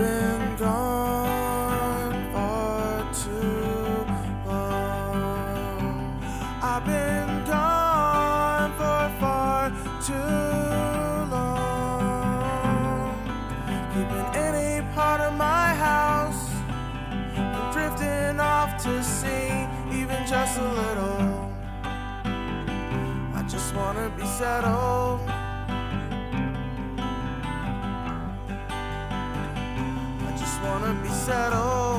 been gone far too long. I've been gone for far too long. Keeping any part of my house from drifting off to sea, even just a little. I just wanna be settled. Wanna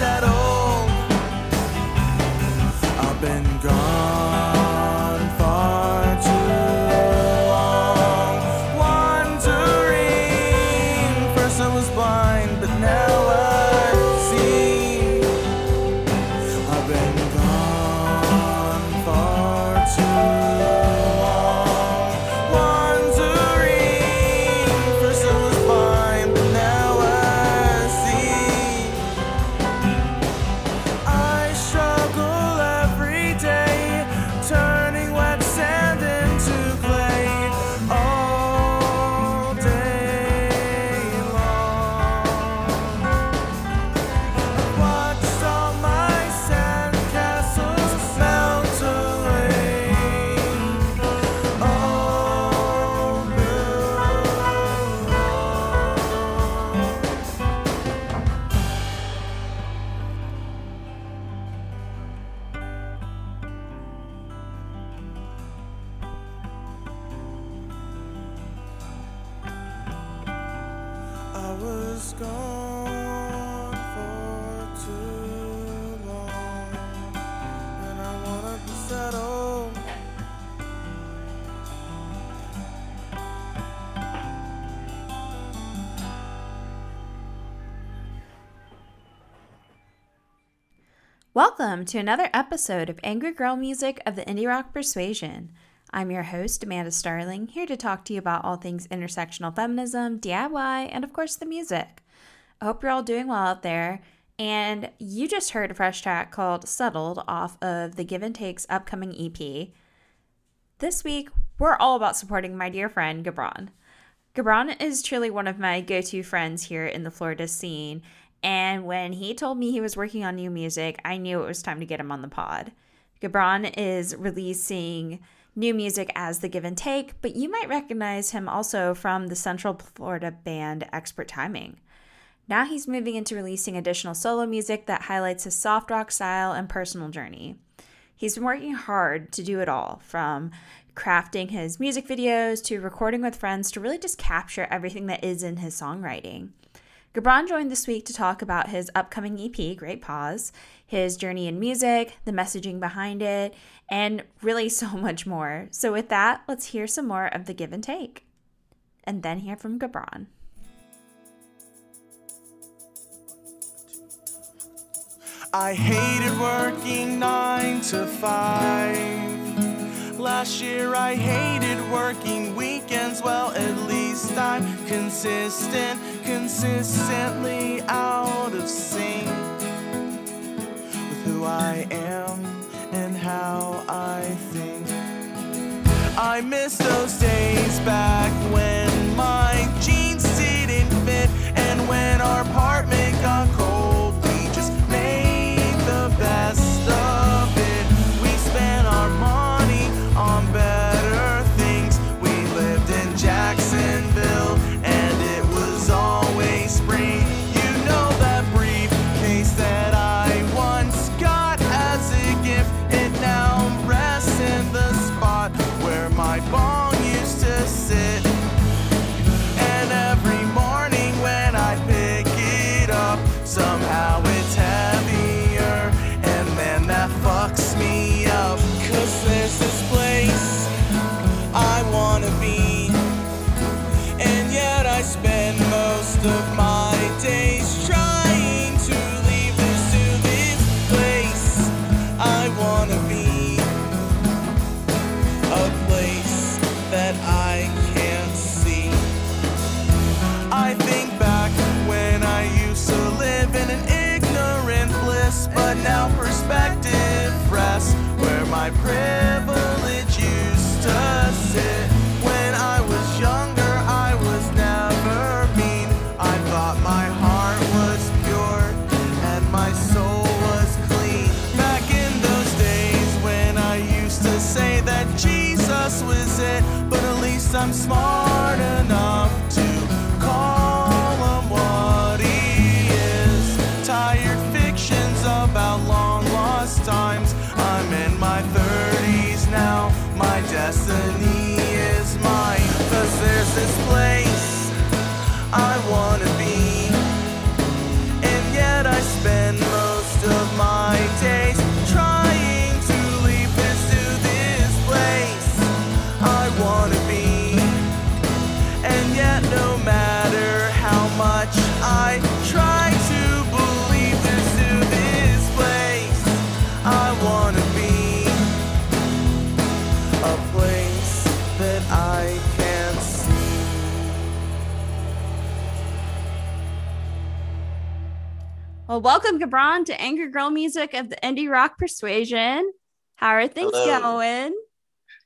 wanna Welcome to another episode of Angry Girl Music of the Indie Rock Persuasion. I'm your host, Amanda Starling, here to talk to you about all things intersectional feminism, DIY, and of course the music. I hope you're all doing well out there. And you just heard a fresh track called Settled off of the Give and Takes upcoming EP. This week, we're all about supporting my dear friend, Gabron. Gabron is truly one of my go to friends here in the Florida scene. And when he told me he was working on new music, I knew it was time to get him on the pod. Gabron is releasing new music as the give and take, but you might recognize him also from the Central Florida band Expert Timing. Now he's moving into releasing additional solo music that highlights his soft rock style and personal journey. He's been working hard to do it all from crafting his music videos to recording with friends to really just capture everything that is in his songwriting. Gabron joined this week to talk about his upcoming EP, Great Pause, his journey in music, the messaging behind it, and really so much more. So, with that, let's hear some more of the give and take, and then hear from Gabron. I hated working nine to five. Last year I hated working weekends. Well, at least I'm consistent, consistently out of sync with who I am and how I think. I miss those days back when my jeans didn't fit and when our apartment got Well, welcome, Gabron, to Angry Girl Music of the Indie Rock Persuasion. How are things Hello. going?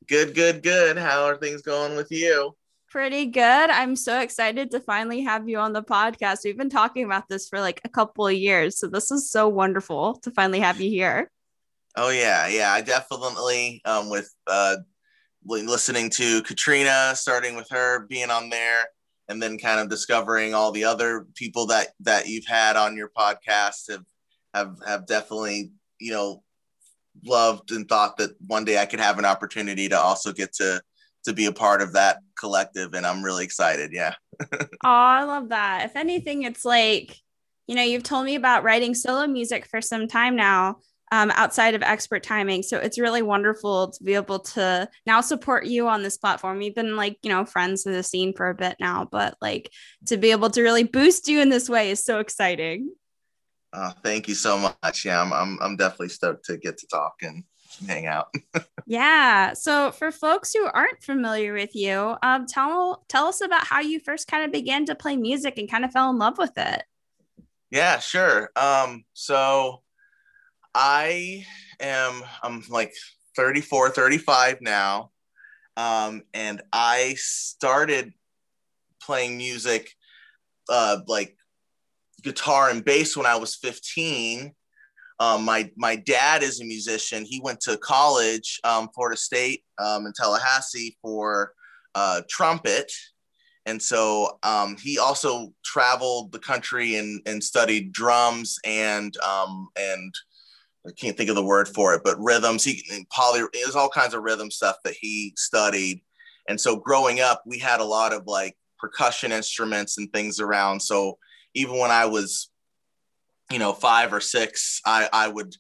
Good, good, good. How are things going with you? Pretty good. I'm so excited to finally have you on the podcast. We've been talking about this for like a couple of years. So this is so wonderful to finally have you here. Oh yeah, yeah. I definitely um with uh listening to Katrina, starting with her being on there, and then kind of discovering all the other people that that you've had on your podcast have have have definitely you know loved and thought that one day I could have an opportunity to also get to to be a part of that collective, and I'm really excited. Yeah. Oh, I love that. If anything, it's like, you know, you've told me about writing solo music for some time now, um, outside of expert timing. So it's really wonderful to be able to now support you on this platform. We've been like, you know, friends in the scene for a bit now, but like to be able to really boost you in this way is so exciting. Uh, thank you so much. Yeah, I'm, I'm I'm definitely stoked to get to talk and hang out. Yeah. So for folks who aren't familiar with you, um, tell tell us about how you first kind of began to play music and kind of fell in love with it. Yeah, sure. Um, so I am I'm like 34, 35 now. Um, and I started playing music uh like guitar and bass when I was 15. Um, my my dad is a musician. He went to college, um, Florida State um, in Tallahassee for uh, trumpet, and so um, he also traveled the country and, and studied drums and um, and I can't think of the word for it, but rhythms. He poly there's all kinds of rhythm stuff that he studied, and so growing up, we had a lot of like percussion instruments and things around. So even when I was you know five or six i i would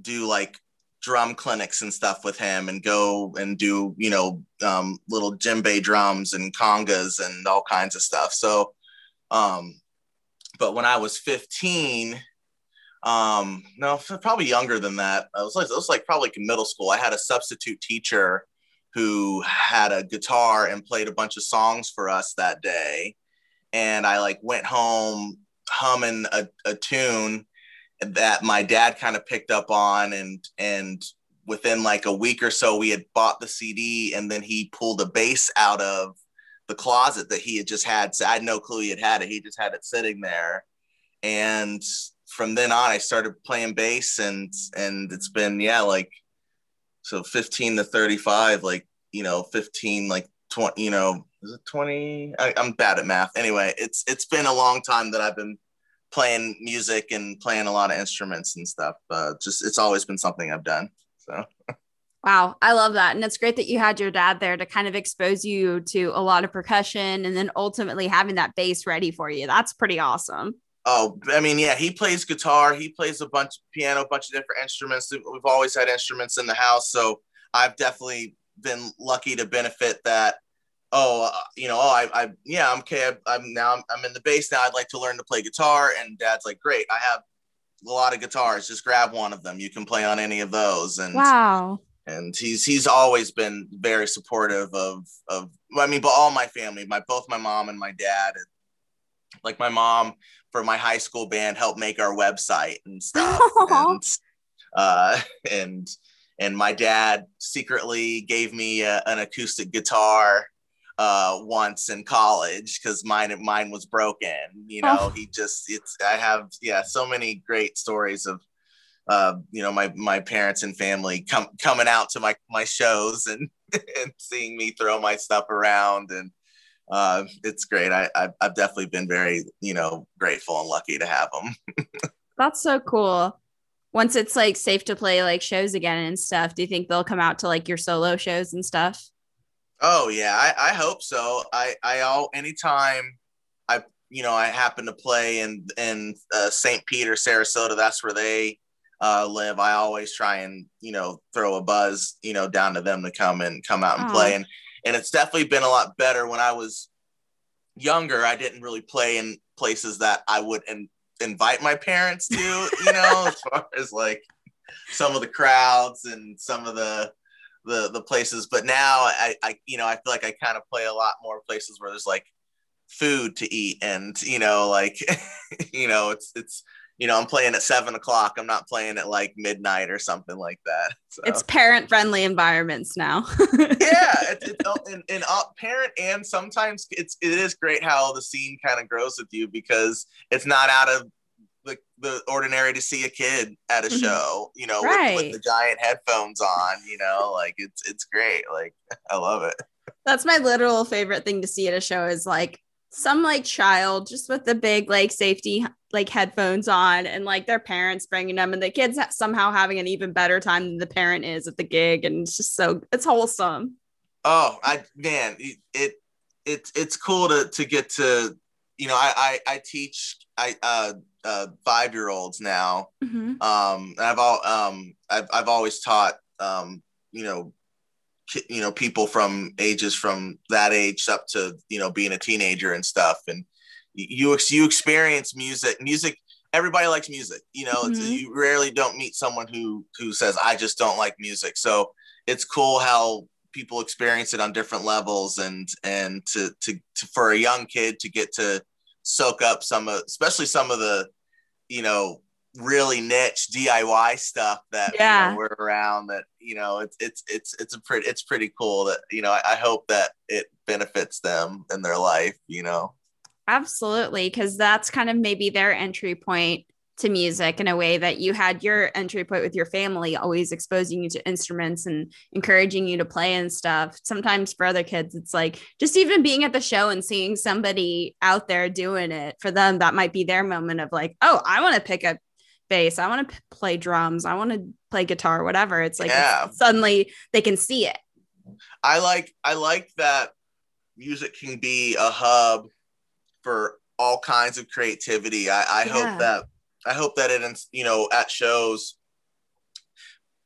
do like drum clinics and stuff with him and go and do you know um, little djembe drums and congas and all kinds of stuff so um but when i was 15 um no probably younger than that. I was like it was like probably in middle school. I had a substitute teacher who had a guitar and played a bunch of songs for us that day. And i like went home humming a, a tune that my dad kind of picked up on and and within like a week or so we had bought the cd and then he pulled a bass out of the closet that he had just had. So i had no clue he had had it. He just had it sitting there. And from then on i started playing bass and and it's been yeah like so 15 to 35 like you know 15 like 20 you know is it 20 I, i'm bad at math anyway it's it's been a long time that i've been playing music and playing a lot of instruments and stuff uh, just it's always been something i've done so Wow, I love that. And it's great that you had your dad there to kind of expose you to a lot of percussion and then ultimately having that bass ready for you. That's pretty awesome. Oh i mean yeah he plays guitar he plays a bunch of piano a bunch of different instruments we've always had instruments in the house so i've definitely been lucky to benefit that oh, uh, you know, oh, I, I, yeah, I'm okay. I, am now, I'm, I'm in the bass now. I'd like to learn to play guitar. And dad's like, great. I have a lot of guitars. Just grab one of them. You can play on any of those. And wow. And he's he's always been very supportive of of I mean, but all my family, my both my mom and my dad. Like my mom for my high school band helped make our website and stuff. and, uh, and and my dad secretly gave me a, an acoustic guitar uh, once in college because mine mine was broken. You know, oh. he just it's I have yeah so many great stories of uh, you know my my parents and family come coming out to my my shows and and seeing me throw my stuff around and uh, it's great. I, I I've definitely been very you know grateful and lucky to have them. That's so cool. Once it's like safe to play like shows again and stuff, do you think they'll come out to like your solo shows and stuff? Oh yeah, I, I hope so. I I all anytime I you know I happen to play in in uh, St. Peter, Sarasota. That's where they uh, live. I always try and you know throw a buzz you know down to them to come and come out and Aww. play. And and it's definitely been a lot better when I was younger. I didn't really play in places that I would in, invite my parents to. You know, as far as like some of the crowds and some of the the the places but now I, I you know i feel like i kind of play a lot more places where there's like food to eat and you know like you know it's it's you know i'm playing at seven o'clock i'm not playing at like midnight or something like that so. it's parent friendly environments now yeah it's, it's and, and uh, parent and sometimes it's it is great how the scene kind of grows with you because it's not out of the, the ordinary to see a kid at a mm-hmm. show, you know, right. with, with, the giant headphones on, you know, like it's it's great. Like I love it. That's my literal favorite thing to see at a show is like some like child just with the big like safety like headphones on and like their parents bringing them and the kids somehow having an even better time than the parent is at the gig and it's just so it's wholesome. Oh, I man, it, it it's it's cool to to get to you know I I, I teach I uh uh, five year olds now. Mm-hmm. Um, I've all um, I've I've always taught um, you know you know people from ages from that age up to you know being a teenager and stuff. And you you experience music. Music. Everybody likes music. You know, mm-hmm. you rarely don't meet someone who who says I just don't like music. So it's cool how people experience it on different levels and and to, to, to for a young kid to get to soak up some of, especially some of the, you know, really niche DIY stuff that yeah. you know, we're around. That you know, it's it's it's it's a pretty it's pretty cool. That you know, I, I hope that it benefits them in their life. You know, absolutely, because that's kind of maybe their entry point to music in a way that you had your entry point with your family, always exposing you to instruments and encouraging you to play and stuff. Sometimes for other kids, it's like just even being at the show and seeing somebody out there doing it for them, that might be their moment of like, oh, I want to pick up bass, I want to p- play drums, I want to play guitar, whatever. It's like yeah. it's, suddenly they can see it. I like I like that music can be a hub for all kinds of creativity. I, I yeah. hope that I hope that it, you know, at shows,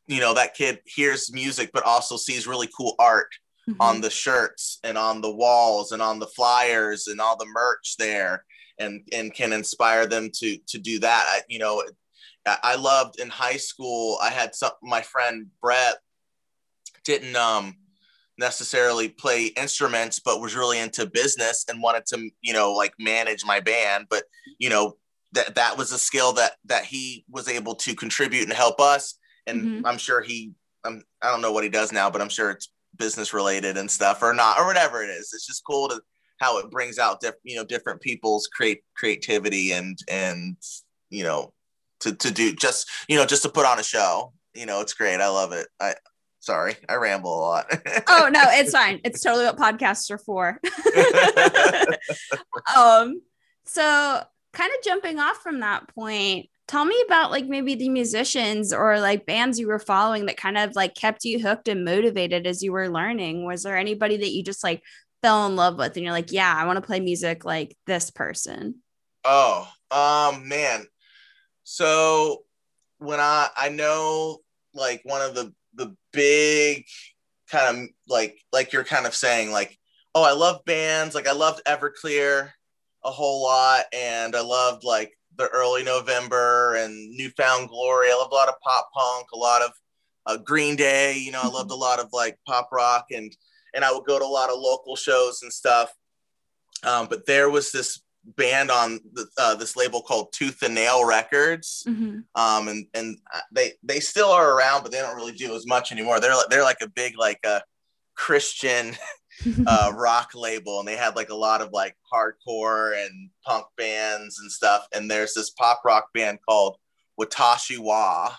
you know, that kid hears music, but also sees really cool art mm-hmm. on the shirts and on the walls and on the flyers and all the merch there and, and can inspire them to, to do that. I, you know, I loved in high school, I had some, my friend Brett didn't, um, necessarily play instruments but was really into business and wanted to you know like manage my band but you know that that was a skill that that he was able to contribute and help us and mm-hmm. i'm sure he I'm, i don't know what he does now but i'm sure it's business related and stuff or not or whatever it is it's just cool to how it brings out diff, you know different people's create creativity and and you know to to do just you know just to put on a show you know it's great i love it i sorry i ramble a lot oh no it's fine it's totally what podcasts are for um so kind of jumping off from that point, tell me about like maybe the musicians or like bands you were following that kind of like kept you hooked and motivated as you were learning. Was there anybody that you just like fell in love with and you're like, yeah, I want to play music like this person? Oh, um, man. So when I I know like one of the the big kind of like like you're kind of saying like oh, I love bands. Like I loved Everclear a whole lot, and I loved like the early November and New Found Glory. I loved a lot of pop punk, a lot of uh, Green Day. You know, I loved a lot of like pop rock, and and I would go to a lot of local shows and stuff. Um, but there was this band on the, uh, this label called Tooth and Nail Records, mm-hmm. um, and and they they still are around, but they don't really do as much anymore. They're they're like a big like a Christian uh, rock label, and they had like a lot of like hardcore and punk bands and stuff. And there's this pop rock band called Watashi Wa,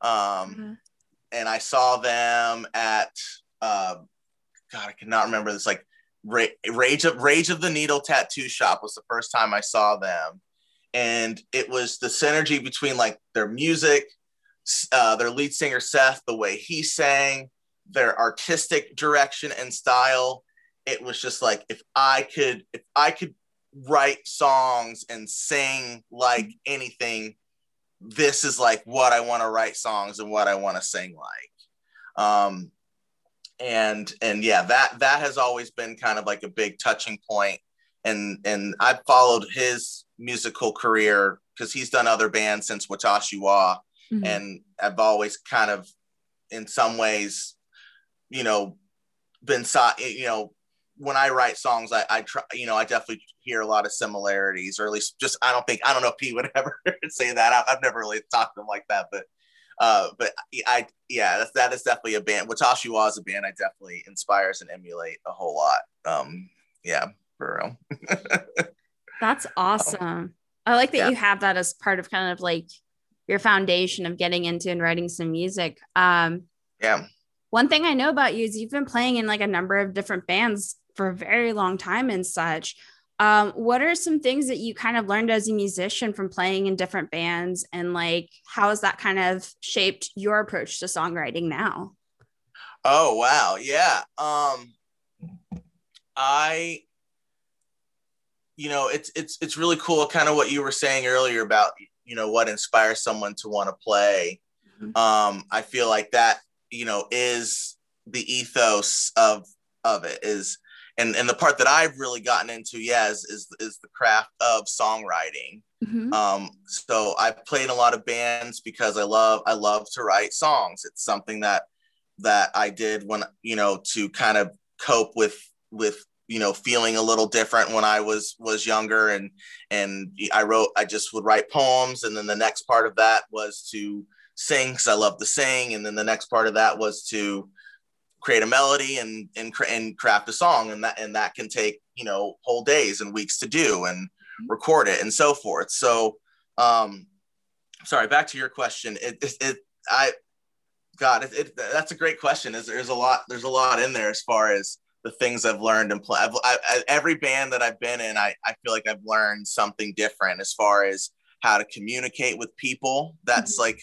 um, mm-hmm. and I saw them at uh, God, I cannot remember this like Rage of Rage of the Needle Tattoo Shop was the first time I saw them, and it was the synergy between like their music, uh, their lead singer Seth, the way he sang, their artistic direction and style. It was just like if I could if I could write songs and sing like anything, this is like what I want to write songs and what I want to sing like. Um, and and yeah that that has always been kind of like a big touching point and and i've followed his musical career because he's done other bands since watashi wa mm-hmm. and i've always kind of in some ways you know been saw. you know when i write songs i i try you know i definitely hear a lot of similarities or at least just i don't think i don't know if he would ever say that I, i've never really talked to him like that but uh, but I, yeah, that's, that is definitely a band. Watashi Wa is a band I definitely inspires and emulate a whole lot. Um, yeah, for real. that's awesome. Um, I like that yeah. you have that as part of kind of like your foundation of getting into and writing some music. Um, yeah. One thing I know about you is you've been playing in like a number of different bands for a very long time and such. Um, what are some things that you kind of learned as a musician from playing in different bands and like how has that kind of shaped your approach to songwriting now? Oh wow, yeah. Um I you know, it's it's it's really cool kind of what you were saying earlier about you know what inspires someone to want to play. Mm-hmm. Um I feel like that, you know, is the ethos of of it is and and the part that I've really gotten into, yeah, is is, is the craft of songwriting. Mm-hmm. Um, so I've played in a lot of bands because I love I love to write songs. It's something that that I did when you know to kind of cope with with you know feeling a little different when I was was younger and and I wrote I just would write poems and then the next part of that was to sing because I love to sing and then the next part of that was to create a melody and and and craft a song and that and that can take you know whole days and weeks to do and mm-hmm. record it and so forth so um sorry back to your question it it, it i god it, it, that's a great question there's, there's a lot there's a lot in there as far as the things i've learned and play I've, I, every band that i've been in I, I feel like i've learned something different as far as how to communicate with people that's mm-hmm. like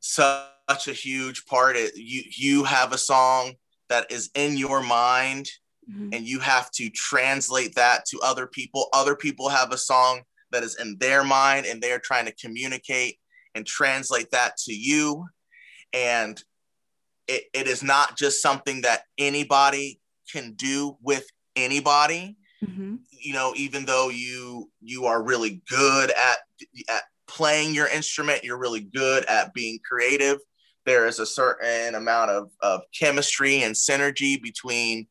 so such a huge part. It, you you have a song that is in your mind, mm-hmm. and you have to translate that to other people. Other people have a song that is in their mind, and they're trying to communicate and translate that to you. And it, it is not just something that anybody can do with anybody. Mm-hmm. You know, even though you you are really good at at playing your instrument, you're really good at being creative there is a certain amount of, of chemistry and synergy between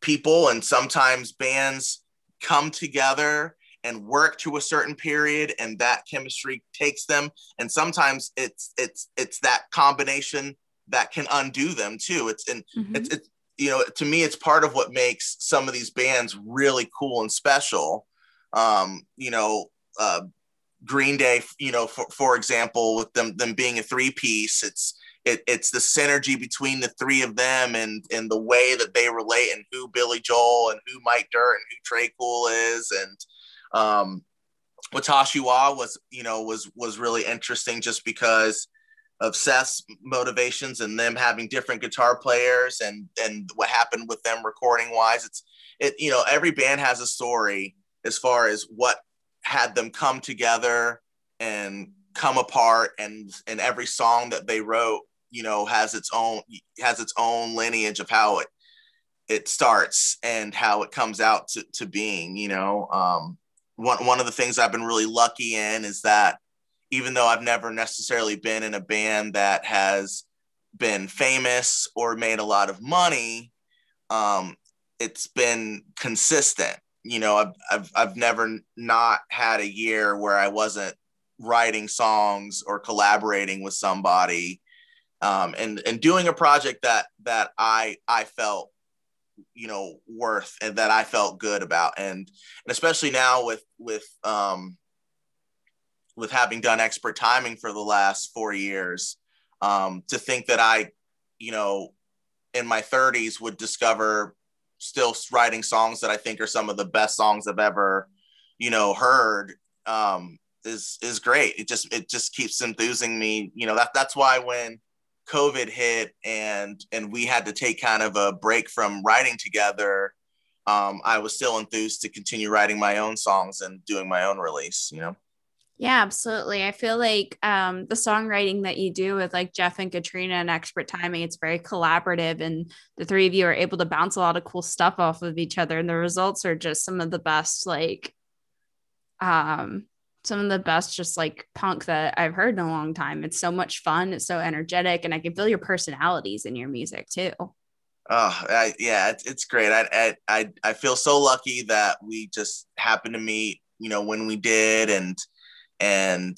people and sometimes bands come together and work to a certain period and that chemistry takes them. And sometimes it's it's it's that combination that can undo them too. It's and mm-hmm. it's, it's you know to me it's part of what makes some of these bands really cool and special. Um you know uh green day you know for, for example with them them being a three piece it's it, it's the synergy between the three of them and and the way that they relate and who Billie Joe and who Mike Dirnt and who Tré Cool is. And um, Watashi Wa was you know was was really interesting just because of Seth's motivations and them having different guitar players and and what happened with them recording wise. It's it you know every band has a story as far as what had them come together and come apart and and every song that they wrote you know has its own has its own lineage of how it it starts and how it comes out to, to being you know? Um, one, one of the things i've been really lucky in is that even though i've never necessarily been in a band that has been famous or made a lot of money um, it's been consistent. You know I've, I've, I've never not had a year where i wasn't writing songs or collaborating with somebody um, and and doing a project that that i i felt you know worth and that I felt good about. And and especially now with with um with having done expert timing for the last 4 years um to think that I you know in my 30s would discover still writing songs that I think are some of the best songs I've ever you know heard um is is great. It just it just keeps enthusing me. You know that that's why when COVID hit and and we had to take kind of a break from writing together, um, I was still enthused to continue writing my own songs and doing my own release. You know. Yeah, absolutely. I feel like um, the songwriting that you do with like Jeff and Katrina and Expert Timing, it's very collaborative, and the three of you are able to bounce a lot of cool stuff off of each other, and the results are just some of the best. Like, um, some of the best just like punk that I've heard in a long time. It's so much fun. It's so energetic, and I can feel your personalities in your music too. Oh, I, yeah, it's, it's great. I, I I feel so lucky that we just happened to meet. You know when we did, and and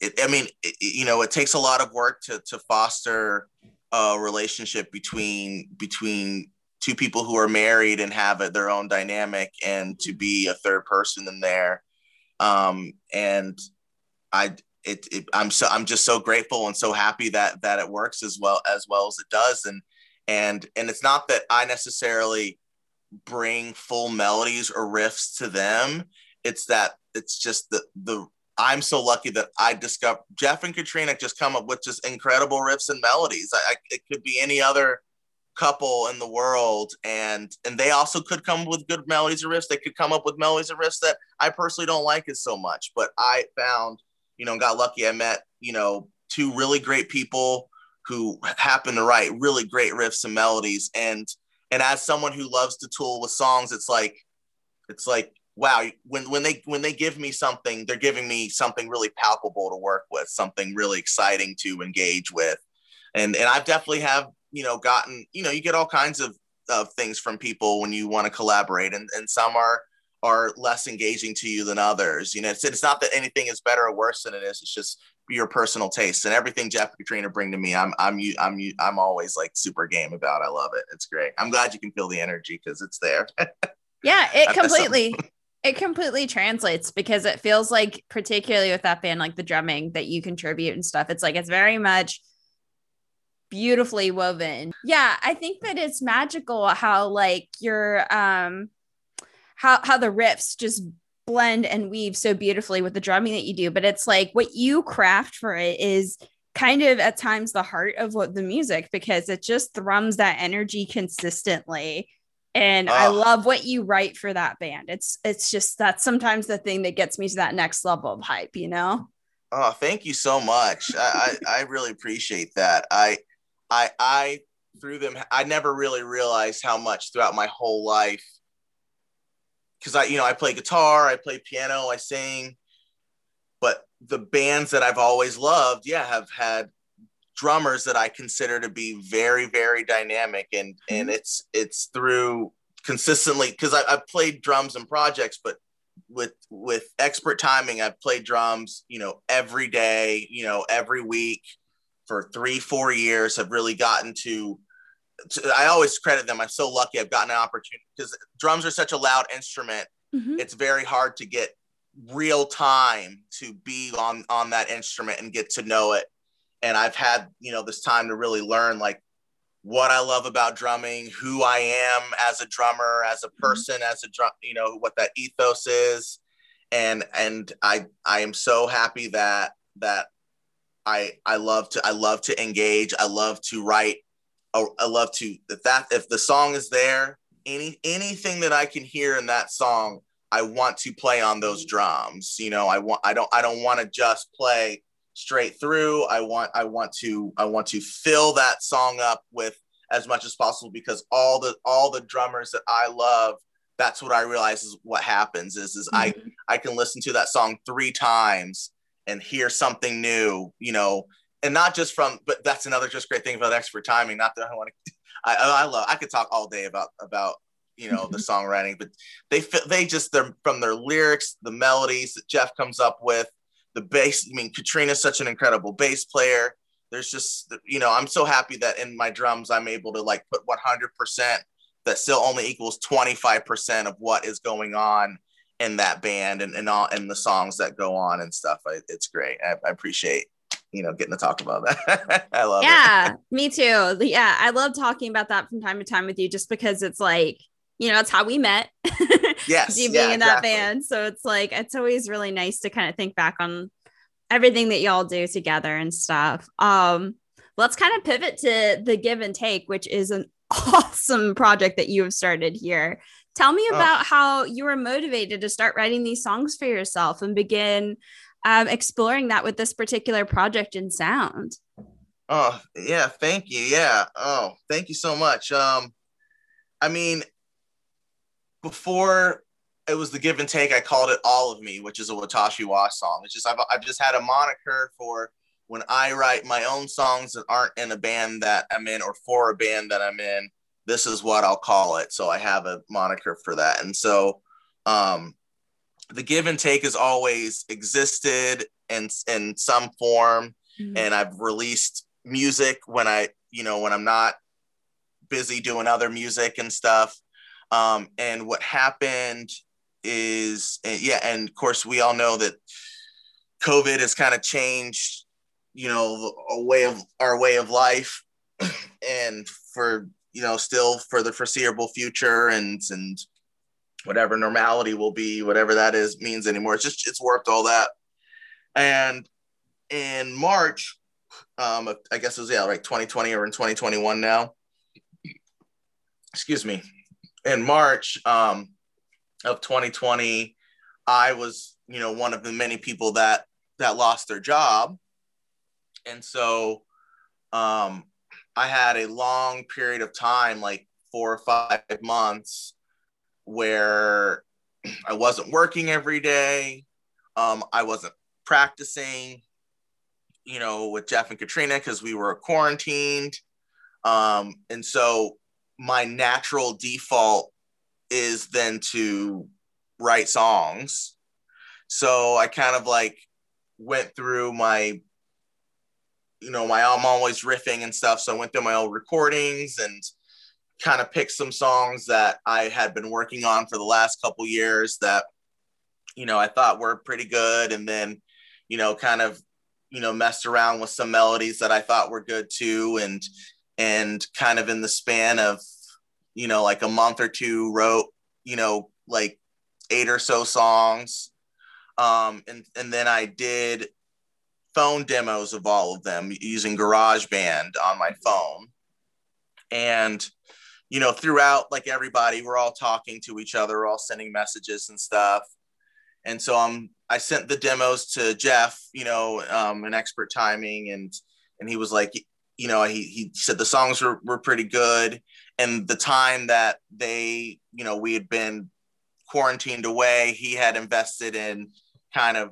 it, I mean, it, you know, it takes a lot of work to to foster a relationship between between two people who are married and have a, their own dynamic, and to be a third person in there um, and I it, it, I'm so I'm just so grateful and so happy that that it works as well as well as it does. And and and it's not that I necessarily bring full melodies or riffs to them. It's that it's just the the I'm so lucky that I discovered Jeff and Katrina just come up with just incredible riffs and melodies. I, I, it could be any other couple in the world and and they also could come with good melodies and riffs they could come up with melodies and riffs that i personally don't like as so much but i found you know got lucky i met you know two really great people who happen to write really great riffs and melodies and and as someone who loves to tool with songs it's like it's like wow when when they when they give me something they're giving me something really palpable to work with something really exciting to engage with and and i definitely have you know gotten you know you get all kinds of of things from people when you want to collaborate and and some are are less engaging to you than others you know it's, it's not that anything is better or worse than it is it's just your personal taste and everything Jeff Katrina bring to me I'm I'm I'm I'm always like super game about I love it it's great I'm glad you can feel the energy because it's there. Yeah it completely it completely translates because it feels like particularly with that band like the drumming that you contribute and stuff it's like it's very much beautifully woven. Yeah, I think that it's magical how like your um how how the riffs just blend and weave so beautifully with the drumming that you do, but it's like what you craft for it is kind of at times the heart of what the music because it just thrums that energy consistently and oh. I love what you write for that band. It's it's just that's sometimes the thing that gets me to that next level of hype, you know. Oh, thank you so much. I, I, I really appreciate that. I I I through them I never really realized how much throughout my whole life because I you know I play guitar, I play piano, I sing, but the bands that I've always loved, yeah, have had drummers that I consider to be very very dynamic and mm-hmm. and it's it's through consistently because I've played drums and projects, but with with expert timing, I've played drums, you know, every day, you know, every week for three, four years have really gotten to, to I always credit them. I'm so lucky I've gotten an opportunity because drums are such a loud instrument. Mm-hmm. It's very hard to get real time to be on on that instrument and get to know it. And I've had, you know, this time to really learn like what I love about drumming, who I am as a drummer, as a mm-hmm. person, mm-hmm. as a drum, you know, what that ethos is. And and I I am so happy that that I I love to I love to engage. I love to write. I, I love to if that if the song is there, any anything that I can hear in that song, I want to play on those drums. You know, I want I don't I don't want to just play straight through. I want I want to I want to fill that song up with as much as possible because all the all the drummers that I love, that's what I realize is what happens is is mm-hmm. I I can listen to that song three times and hear something new, you know, and not just from, but that's another just great thing about expert timing. Not that I want to, I, I love, I could talk all day about, about, you know, the songwriting, but they, they just, they're from their lyrics, the melodies that Jeff comes up with, the bass. I mean, Katrina's such an incredible bass player. There's just, you know, I'm so happy that in my drums, I'm able to like put 100% that still only equals 25% of what is going on in that band and, and all and the songs that go on and stuff. I, it's great. I, I, appreciate you know getting to talk about that. I love yeah, it. Yeah, me too. Yeah, I love talking about that from time to time with you just because it's like you know it's how we met. yes, you being yeah, in that band, so it's like it's always really nice to kind of think back on everything that y'all do together and stuff. Um, let's kind of pivot to the give and take, which is an awesome project that you have started here. Tell me oh. about oh. how you were motivated to start writing these songs for yourself and begin um, exploring that with this particular project in sound. Oh, yeah. Thank you. Yeah. Oh, thank you so much. Um, I mean, before it was the give and take, I called it All of Me, which is a Watashi Wa song. It's just, I've, I've just had a moniker for when I write my own songs that aren't in a band that I'm in or for a band that I'm in this is what I'll call it. So I have a moniker for that. And so um, the give and take has always existed in, in some form. Mm-hmm. And I've released music when I, you know, when I'm not busy doing other music and stuff. Um, and what happened is, yeah, and of course, we all know that COVID has kind of changed, you know, a way of our way of life. and for you know, still for the foreseeable future and and whatever normality will be, whatever that is means anymore. It's just it's worked all that. And in March, um, I guess it was yeah, like 2020 or in 2021 now. Excuse me. In March um, of 2020, I was, you know, one of the many people that that lost their job, and so um, I had a long period of time, like four or five months, where I wasn't working every day. Um, I wasn't practicing, you know, with Jeff and Katrina because we were quarantined. Um, and so my natural default is then to write songs. So I kind of like went through my you know, my I'm always riffing and stuff. So I went through my old recordings and kind of picked some songs that I had been working on for the last couple years that, you know, I thought were pretty good. And then, you know, kind of, you know, messed around with some melodies that I thought were good too. And, and kind of in the span of, you know, like a month or two wrote, you know, like eight or so songs. Um, and, and then I did phone demos of all of them using GarageBand on my phone. And, you know, throughout, like everybody, we're all talking to each other, we're all sending messages and stuff. And so I'm, I sent the demos to Jeff, you know, um, an expert timing, and and he was like, you know, he, he said the songs were, were pretty good. And the time that they, you know, we had been quarantined away, he had invested in kind of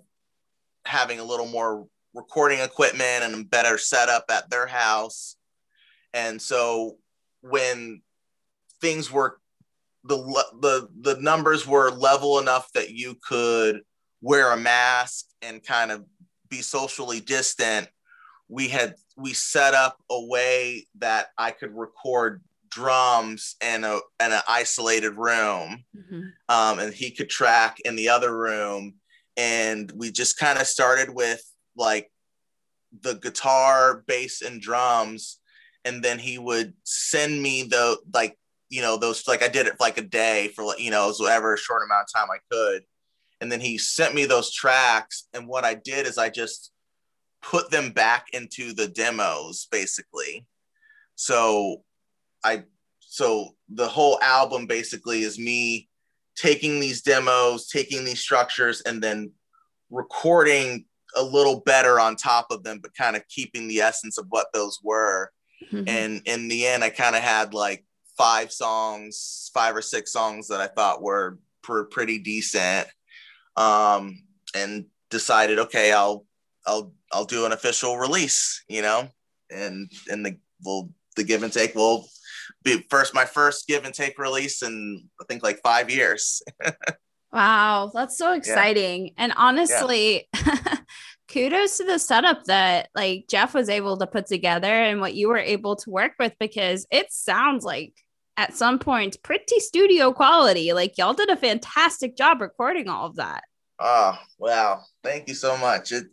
having a little more recording equipment and a better setup at their house. And so when things were the the the numbers were level enough that you could wear a mask and kind of be socially distant, we had we set up a way that I could record drums in a in an isolated room, mm-hmm. um, and he could track in the other room. And we just kind of started with like the guitar, bass, and drums, and then he would send me the like you know those like I did it for like a day for like you know whatever short amount of time I could, and then he sent me those tracks, and what I did is I just put them back into the demos basically. So I so the whole album basically is me taking these demos, taking these structures, and then recording a little better on top of them, but kind of keeping the essence of what those were. Mm-hmm. And in the end, I kind of had like five songs, five or six songs that I thought were pr- pretty decent. Um, and decided, okay, I'll, I'll, I'll do an official release, you know, and, and the, will the give and take will be first, my first give and take release in, I think like five years. wow. That's so exciting. Yeah. And honestly, yeah. kudos to the setup that like Jeff was able to put together and what you were able to work with because it sounds like at some point pretty studio quality. Like y'all did a fantastic job recording all of that. Oh wow! Thank you so much. It,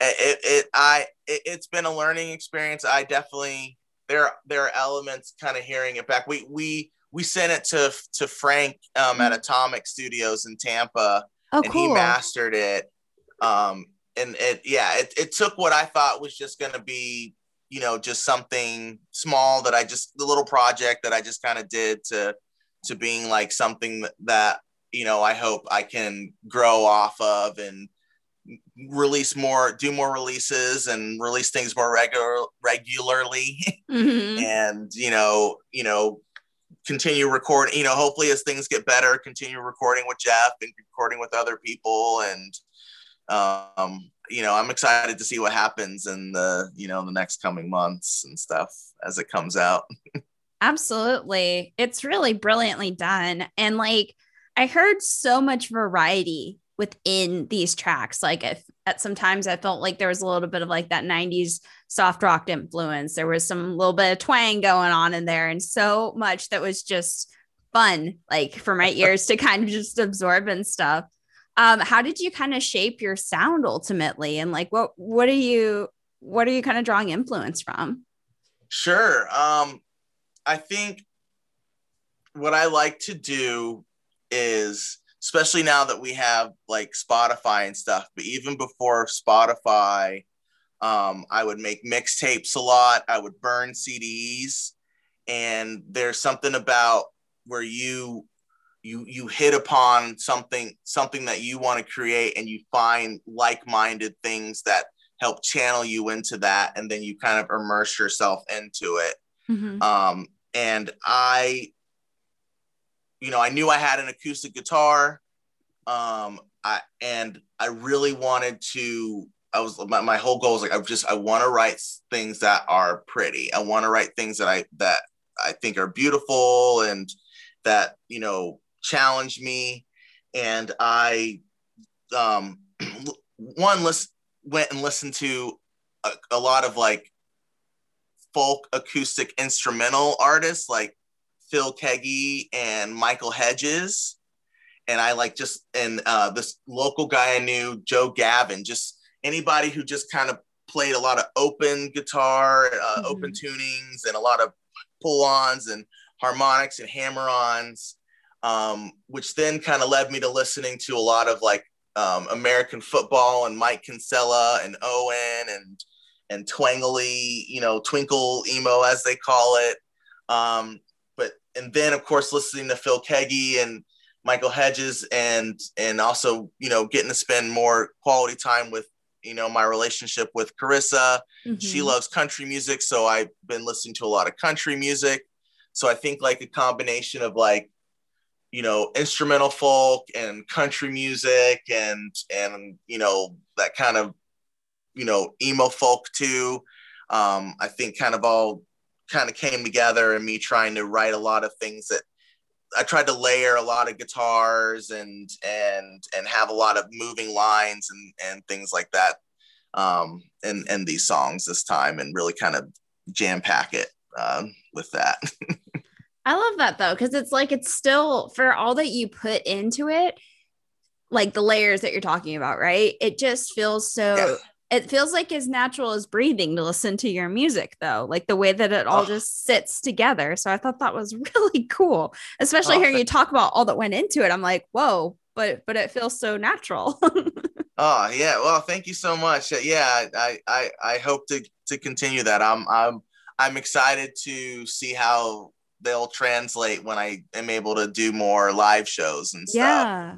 it, it I, it, it's been a learning experience. I definitely there there are elements kind of hearing it back. We we we sent it to to Frank um, at mm-hmm. Atomic Studios in Tampa, oh, and cool. he mastered it. Um, and it yeah it, it took what i thought was just going to be you know just something small that i just the little project that i just kind of did to to being like something that you know i hope i can grow off of and release more do more releases and release things more regular regularly mm-hmm. and you know you know continue recording you know hopefully as things get better continue recording with jeff and recording with other people and um, you know, I'm excited to see what happens in the, you know, the next coming months and stuff as it comes out. Absolutely. It's really brilliantly done. And like, I heard so much variety within these tracks. Like, if at sometimes I felt like there was a little bit of like that 90s soft rock influence. There was some little bit of twang going on in there, and so much that was just fun, like for my ears to kind of just absorb and stuff um, how did you kind of shape your sound ultimately? And like what what are you what are you kind of drawing influence from? Sure um i think what i like to do is especially now that we have like spotify and stuff but even before spotify um, i would make mixtapes a lot i would burn cds and there's something about where you you you hit upon something something that you want to create and you find like-minded things that help channel you into that and then you kind of immerse yourself into it mm-hmm. um, and i you know i knew i had an acoustic guitar um, I, and i really wanted to i was my, my whole goal is like i just i want to write things that are pretty i want to write things that i that i think are beautiful and that you know challenged me, and I um, one list went and listened to a, a lot of like folk acoustic instrumental artists like Phil Keaggy and Michael Hedges. And I like just, and uh, this local guy I knew, Joe Gavin, just anybody who just kind of played a lot of open guitar, uh, mm-hmm. open tunings, and a lot of pull ons and harmonics and hammer ons um, which then kind of led me to listening to a lot of like um, American football and Mike Kinsella and Owen and and Twangly, you know, Twinkle emo as they call it. Um, but and then of course listening to Phil Keaggy and Michael Hedges and and also you know getting to spend more quality time with you know my relationship with Carissa. Mm-hmm. She loves country music, so I've been listening to a lot of country music. So I think like a combination of like you know instrumental folk and country music and and you know that kind of you know emo folk too. Um, i think kind of all kind of came together and me trying to write a lot of things that i tried to layer a lot of guitars and and and have a lot of moving lines and and things like that um in in these songs this time and really kind of jam pack it uh, with that I love that though, because it's like it's still for all that you put into it, like the layers that you're talking about, right? It just feels so. Yeah. It feels like as natural as breathing to listen to your music, though, like the way that it all oh. just sits together. So I thought that was really cool, especially oh, hearing you talk about all that went into it. I'm like, whoa, but but it feels so natural. oh yeah, well, thank you so much. Uh, yeah, I I I hope to to continue that. I'm I'm I'm excited to see how they'll translate when I am able to do more live shows and stuff. Yeah.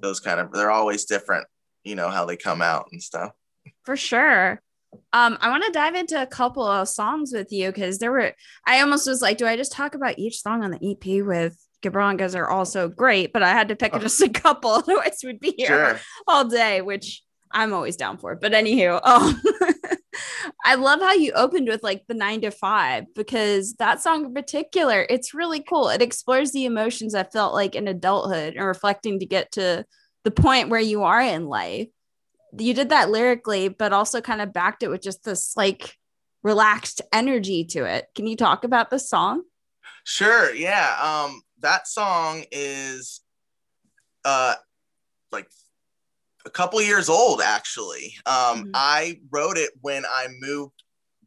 Those kind of they're always different, you know, how they come out and stuff. For sure. Um, I want to dive into a couple of songs with you because there were. I almost was like, do I just talk about each song on the EP with Gibran because they're all so great? But I had to pick oh. just a couple, otherwise we'd be here sure. all day, which I'm always down for. But anywho, um, I love how you opened with like the nine to five because that song in particular, it's really cool. It explores the emotions I felt like in adulthood and reflecting to get to the point where you are in life. You did that lyrically, but also kind of backed it with just this like relaxed energy to it. Can you talk about the song? Sure. Yeah. Um, that song is uh like a couple years old actually. Um, mm-hmm. I wrote it when I moved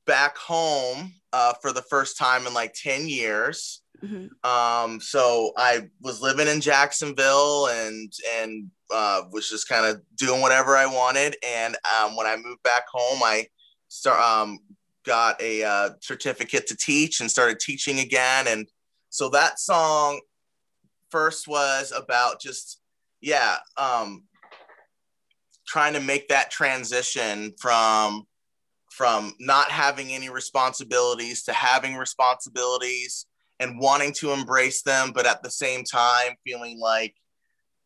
back home uh, for the first time in like 10 years. Mm-hmm. Um, so I was living in Jacksonville and and uh, was just kind of doing whatever I wanted. And um, when I moved back home, I start um, got a uh, certificate to teach and started teaching again. And so that song first was about just yeah um, trying to make that transition from from not having any responsibilities to having responsibilities and wanting to embrace them but at the same time feeling like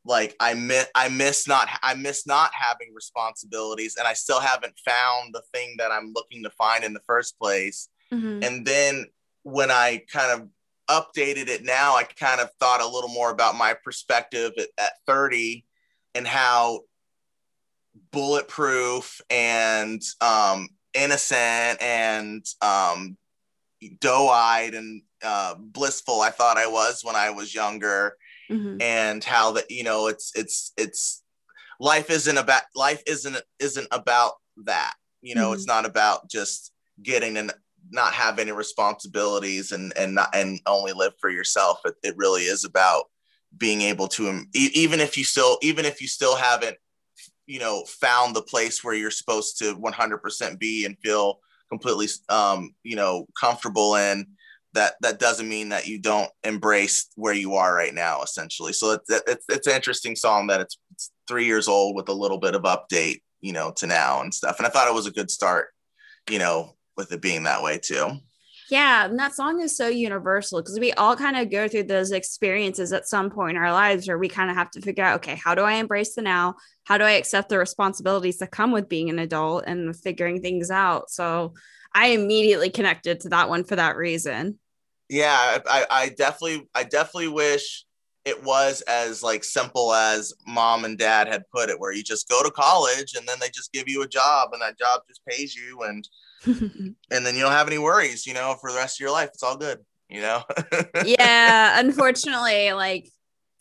like i miss i miss not i miss not having responsibilities and i still haven't found the thing that i'm looking to find in the first place mm-hmm. and then when i kind of updated it now i kind of thought a little more about my perspective at, at 30 and how bulletproof and um, innocent and um, doe-eyed and uh, blissful I thought I was when I was younger, mm-hmm. and how that you know it's it's it's life isn't about life isn't isn't about that. You know, mm-hmm. it's not about just getting and not have any responsibilities and and not and only live for yourself. It, it really is about being able to even if you still even if you still haven't you know found the place where you're supposed to 100% be and feel completely um, you know comfortable in that that doesn't mean that you don't embrace where you are right now essentially. So it's it's, it's an interesting song that it's, it's three years old with a little bit of update you know to now and stuff. And i thought it was a good start you know with it being that way too yeah, and that song is so universal because we all kind of go through those experiences at some point in our lives where we kind of have to figure out, okay, how do I embrace the now? How do I accept the responsibilities that come with being an adult and figuring things out? So I immediately connected to that one for that reason. Yeah, I, I definitely, I definitely wish it was as like simple as mom and dad had put it, where you just go to college and then they just give you a job and that job just pays you and and then you don't have any worries, you know, for the rest of your life. It's all good, you know? yeah. Unfortunately, like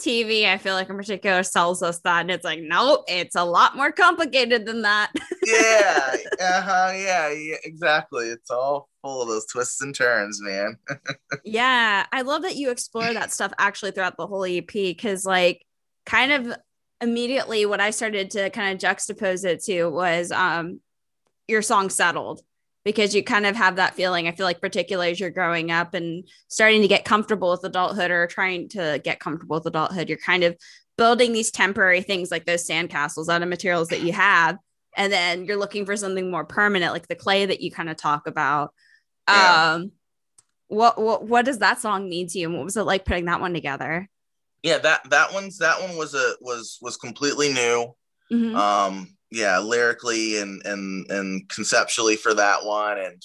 TV, I feel like in particular sells us that. And it's like, nope, it's a lot more complicated than that. yeah. Uh-huh. Yeah. Yeah. Exactly. It's all full of those twists and turns, man. yeah. I love that you explore that stuff actually throughout the whole EP because, like, kind of immediately what I started to kind of juxtapose it to was um your song settled because you kind of have that feeling. I feel like, particularly as you're growing up and starting to get comfortable with adulthood or trying to get comfortable with adulthood, you're kind of building these temporary things like those sandcastles out of materials that you have. And then you're looking for something more permanent, like the clay that you kind of talk about. Yeah. Um, what, what what does that song mean to you? And what was it like putting that one together? Yeah, that that one's that one was a was was completely new. Mm-hmm. Um, yeah lyrically and and and conceptually for that one. And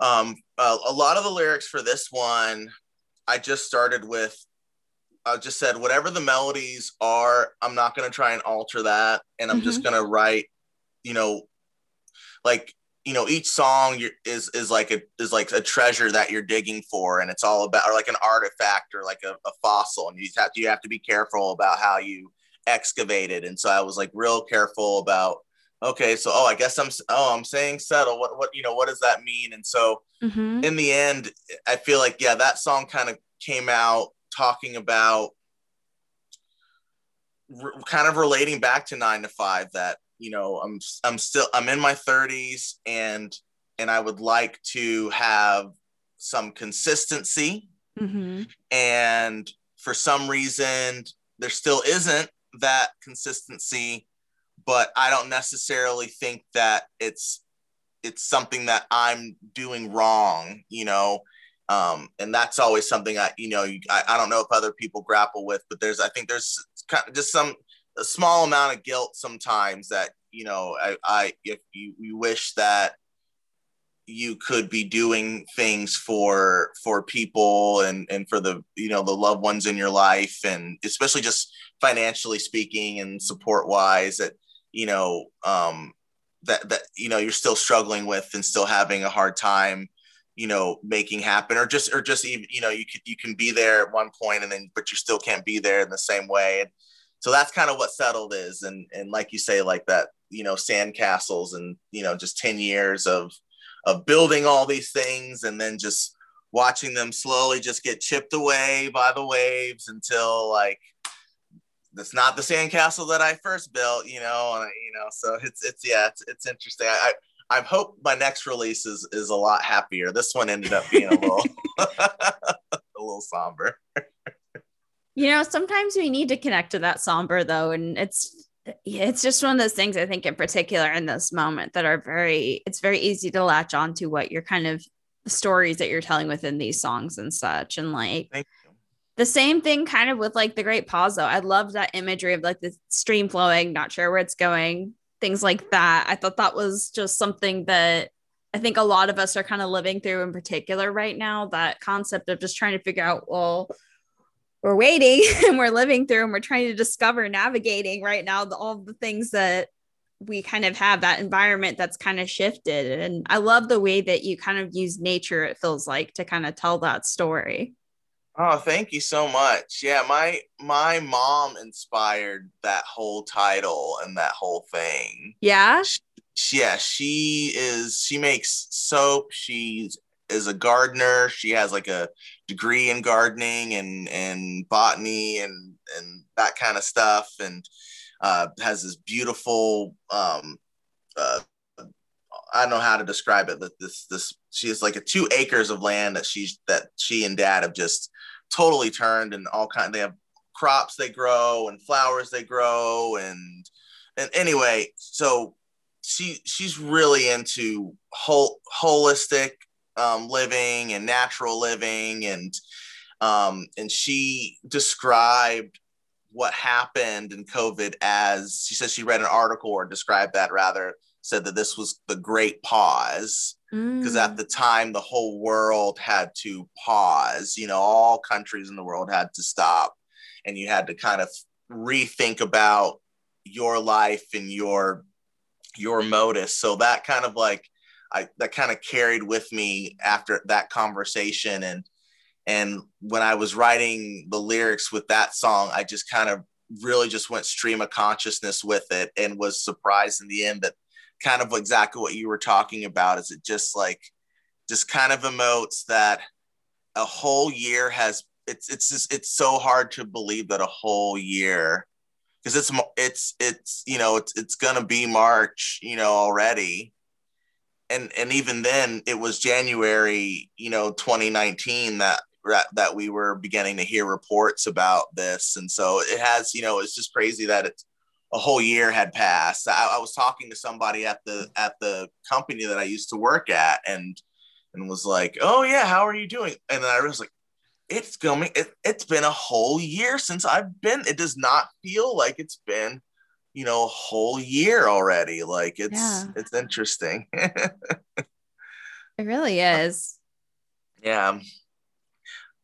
um uh, a lot of the lyrics for this one i just started with i just said whatever the melodies are i'm not going to try and alter that. And i'm mm-hmm. just going to write you know like you know each song is is like a is like a treasure that you're digging for. And it's all about or like an artifact or like a, a fossil. And you have to you have to be careful about how you excavated. And so I was like real careful about, okay, so, oh, I guess I'm, oh, I'm saying settle. What, what, you know, what does that mean? And so mm-hmm. in the end, I feel like, yeah, that song kind of came out talking about re- kind of relating back to nine to five that, you know, I'm, I'm still, I'm in my 30s and, and I would like to have some consistency. Mm-hmm. And for some reason, there still isn't that consistency, but I don't necessarily think that it's it's something that I'm doing wrong, you know. Um, and that's always something I, you know, I, I don't know if other people grapple with, but there's, I think there's kind of just some a small amount of guilt sometimes that, you know, I, I if you, you wish that you could be doing things for for people and and for the you know the loved ones in your life and especially just financially speaking and support wise that you know um that that you know you're still struggling with and still having a hard time you know making happen or just or just even you know you can you can be there at one point and then but you still can't be there in the same way. And so that's kind of what settled is. And and like you say like that you know sand castles and you know just 10 years of of building all these things and then just watching them slowly just get chipped away by the waves until like that's not the sandcastle that I first built, you know, and you know, so it's it's yeah, it's it's interesting. I I, I hope my next release is is a lot happier. This one ended up being a little a little somber. you know, sometimes we need to connect to that somber though, and it's it's just one of those things I think in particular in this moment that are very it's very easy to latch on to what you're kind of stories that you're telling within these songs and such and like the same thing kind of with like the great pause though. I love that imagery of like the stream flowing not sure where it's going things like that. I thought that was just something that i think a lot of us are kind of living through in particular right now that concept of just trying to figure out well we're waiting and we're living through and we're trying to discover navigating right now the, all the things that we kind of have that environment that's kind of shifted. And i love the way that you kind of use nature it feels like to kind of tell that story oh thank you so much yeah my my mom inspired that whole title and that whole thing yeah she, yeah she is she makes soap She is a gardener. She has like a degree in gardening and and botany and and that kind of stuff, and uh, has this beautiful. Um, uh, I don't know how to describe it. but this this she has like a two acres of land that she's that she and dad have just totally turned and all kind. They have crops they grow and flowers they grow and and anyway, so she she's really into whole holistic um, living and natural living and um, and she described what happened in COVID as she said she read an article or described that rather said that this was the great pause because mm. at the time the whole world had to pause you know all countries in the world had to stop and you had to kind of rethink about your life and your your modus so that kind of like I that kind of carried with me after that conversation and and when I was writing the lyrics with that song, I just kind of really just went stream of consciousness with it and was surprised in the end that kind of exactly what you were talking about? Is it just like just kind of emotes that a whole year has it's it's just it's so hard to believe that a whole year because it's it's it's you know it's it's gonna be March you know already. And and even then it was January, you know, 2019 that that we were beginning to hear reports about this, and so it has, you know, it's just crazy that it's a whole year had passed. I, I was talking to somebody at the at the company that I used to work at, and and was like, "Oh yeah, how are you doing?" And then I was like, "It's going. It, it's been a whole year since I've been. It does not feel like it's been." you know a whole year already like it's yeah. it's interesting it really uh, is yeah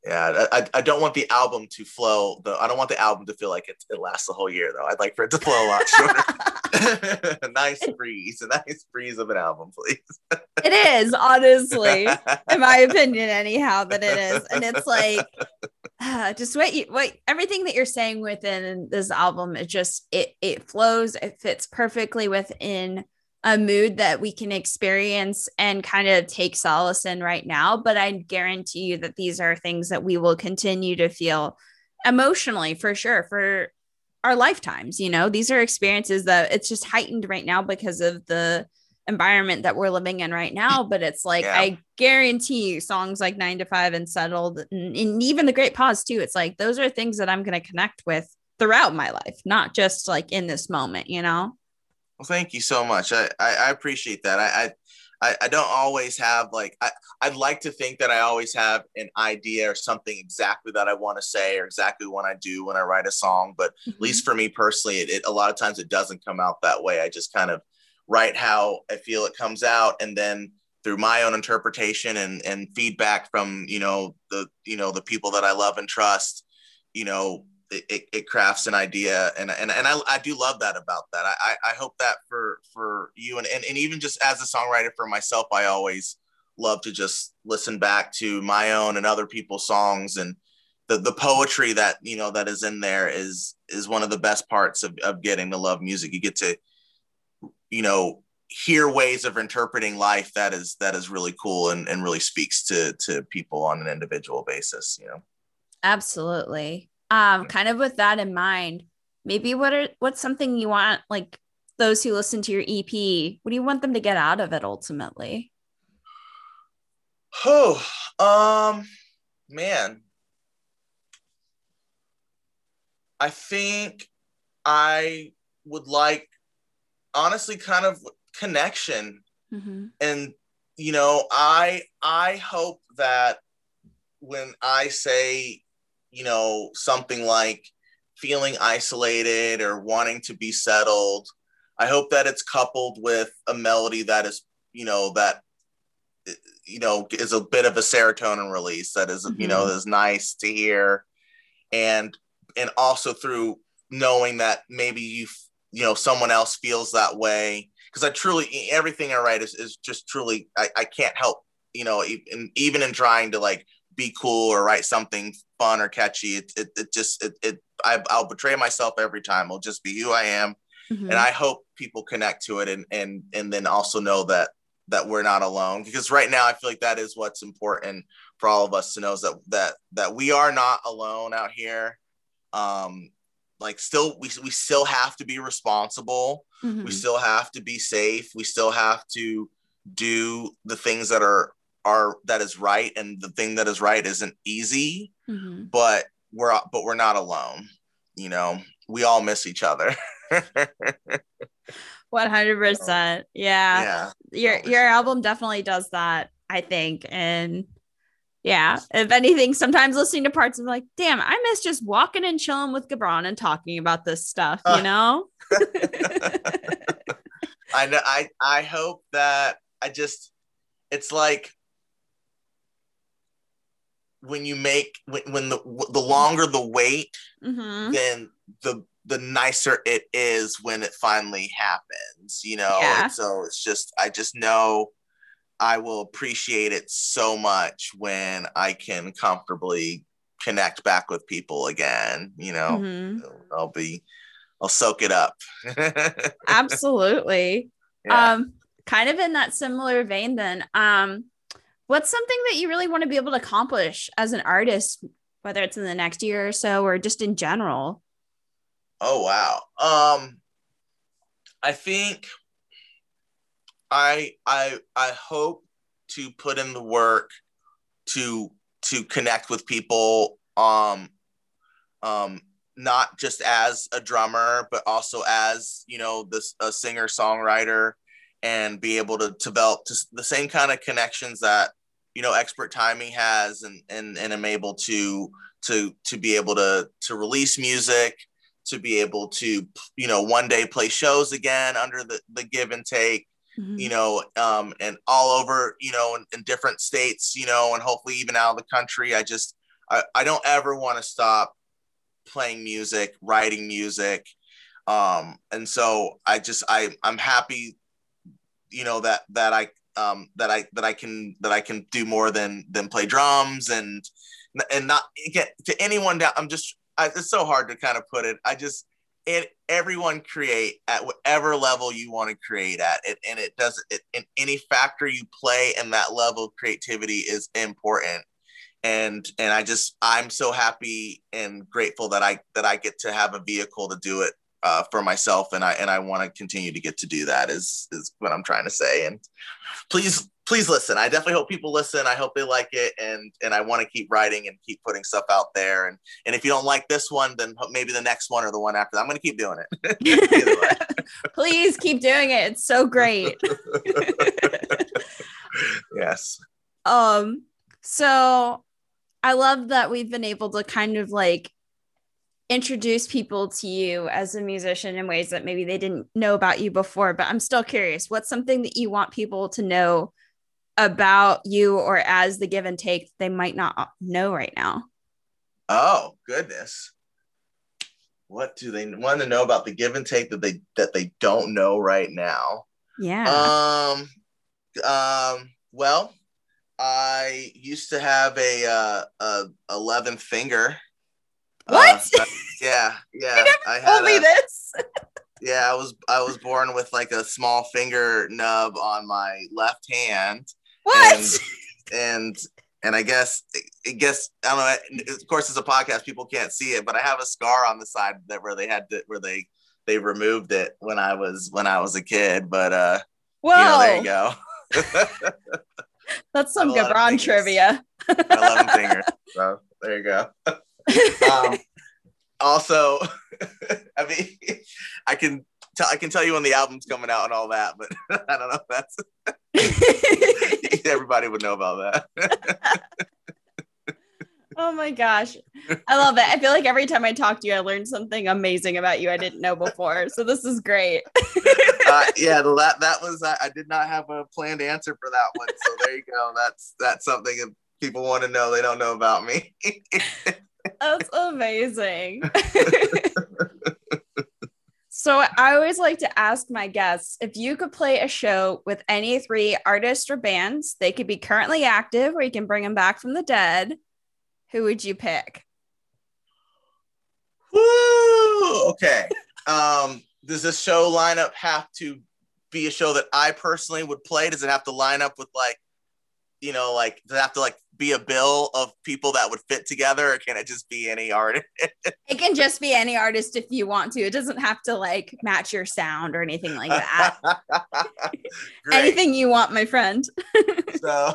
yeah I, I don't want the album to flow though. I don't want the album to feel like it, it lasts the whole year though. I'd like for it to flow a lot shorter. A nice breeze a nice breeze of an album please. It is honestly in my opinion anyhow that it is. And it's like uh, just what you what everything that you're saying within this album it just it it flows it fits perfectly within a mood that we can experience and kind of take solace in right now. But I guarantee you that these are things that we will continue to feel emotionally for sure for our lifetimes. You know, these are experiences that it's just heightened right now because of the environment that we're living in right now. But it's like, yeah. I guarantee you, songs like Nine to Five and Settled, and, and even The Great Pause, too. It's like, those are things that I'm going to connect with throughout my life, not just like in this moment, you know? Well, thank you so much. I, I, I appreciate that. I, I, I don't always have like I, I'd like to think that I always have an idea or something exactly that I want to say or exactly what I do when I write a song. But mm-hmm. at least for me personally, it, it a lot of times it doesn't come out that way. I just kind of write how I feel it comes out, and then through my own interpretation and and feedback from you know the you know the people that I love and trust, you know it, it crafts an idea and and, and I, I do love that about that. I, I hope that for for you and, and and even just as a songwriter for myself I always love to just listen back to my own and other people's songs and the the poetry that you know that is in there is is one of the best parts of, of getting to love music. You get to you know hear ways of interpreting life that is that is really cool and, and really speaks to to people on an individual basis you know? Absolutely um kind of with that in mind maybe what are what's something you want like those who listen to your ep what do you want them to get out of it ultimately? Oh um man. I think i would like honestly kind of connection mm-hmm. and you know i i hope that when i say you know, something like feeling isolated or wanting to be settled. I hope that it's coupled with a melody that is, you know, that you know is a bit of a serotonin release that is, mm-hmm. you know, mm-hmm. is nice to hear, and and also through knowing that maybe you you know someone else feels that way because I truly everything I write is, is just truly I, I can't help you know even even in trying to like be cool or write something fun or catchy. It, it, it just, it, it I, will betray myself every time. I'll just be who I am. Mm-hmm. And I hope people connect to it and, and, and then also know that, that we're not alone because right now I feel like that is what's important for all of us to know is that, that, that we are not alone out here. Um, like still, we, we still have to be responsible. Mm-hmm. We still have to be safe. We still have to do the things that are are that is right and the thing that is right isn't easy mm-hmm. but we're but we're not alone you know? We all miss each other. 100% yeah. Yeah. Your your album definitely does that i think and yeah if anything sometimes listening to parts of like damn i miss just walking and chilling with gabron and talking about this stuff you uh, know? I know i i hope that i just it's like when you make when, when the the longer the wait, mm-hmm. then the the nicer it is when it finally happens. You know, yeah. so it's just I just know I will appreciate it so much when I can comfortably connect back with people again. You know, mm-hmm. I'll be I'll soak it up. Absolutely. Yeah. Um, kind of in that similar vein, then. Um, what's something that you really want to be able to accomplish as an artist whether it's in the next year or so or just in general? Oh wow. Um i think i i i hope to put in the work to to connect with people um um not just as a drummer but also as you know this a singer songwriter and be able to develop the same kind of connections that you know expert timing has and and and am able to to to be able to to release music to be able to you know one day play shows again under the the give and take mm-hmm. you know um and all over you know in, in, different states you know and hopefully even out of the country i just i, I don't ever want to stop playing music writing music um and so i just i i'm happy you know that that i um, that I that I can that I can do more than than play drums and and not get to anyone down. I'm just I, it's so hard to kind of put it. I just it everyone create at whatever level you want to create at it and it does it in any factor you play and that level of creativity is important and and i just i'm so happy and grateful that i that i get to have a vehicle to do it uh, for myself, and I and I want to continue to get to do that. Is is what I'm trying to say. And please, please listen. I definitely hope people listen. I hope they like it, and and I want to keep writing and keep putting stuff out there. And and if you don't like this one, then maybe the next one or the one after. That. I'm going to keep doing it. please keep doing it. It's so great. Yes. Um, so I love that we've been able to kind of like introduce people to you as a musician in ways that maybe they didn't know about you before. But I'm still curious what's something that you want people to know about you or as the give and take they might not know right now? Oh, goodness. What do they want to know about the give and take that they that they don't know right now? Yeah. Um um well, I used to have a uh a 11th finger. What? Uh, yeah, yeah. you never I told me a- this. Yeah, I was I was born with like a small finger nub on my left hand, What? and and and I guess I guess I don't know. Of course, it's a podcast; people can't see it, but I have a scar on the side that where they had to where they they removed it when I was when I was a kid. But uh, Whoa. you know, there you go. That's some I love Gabron trivia. Eleven fingers. So there you go. Um, also, I mean, I can tell I can tell you when the album's coming out and all that, but I don't know if that's everybody would know about that. oh my gosh. I love it. I feel like every time I talk to you, I learn something amazing about you I didn't know before. So this is great. uh, yeah, that that was I, I did not have a planned answer for that one. So there you go. That's that's something that people want to know they don't know about me. That's amazing. so I always like to ask my guests if you could play a show with any three artists or bands, they could be currently active or you can bring them back from the dead. Who would you pick? Woo! Okay. Um, does this show lineup have to be a show that I personally would play? Does it have to line up with like, you know, like does it have to like be a bill of people that would fit together, or can it just be any artist? It can just be any artist if you want to. It doesn't have to like match your sound or anything like that. Anything you want, my friend. so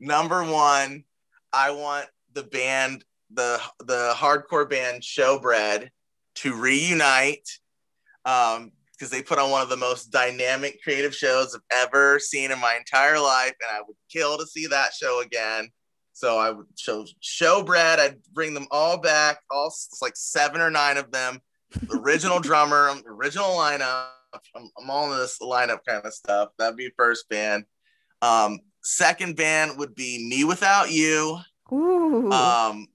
number one i want the band the the hardcore band showbread to reunite um because they put on one of the most dynamic creative shows i've ever seen in my entire life and i would kill to see that show again so i would show show showbread i'd bring them all back all it's like seven or nine of them the original drummer original lineup I'm, I'm all in this lineup kind of stuff that'd be first band um, second band would be Me Without You. Ooh. Um,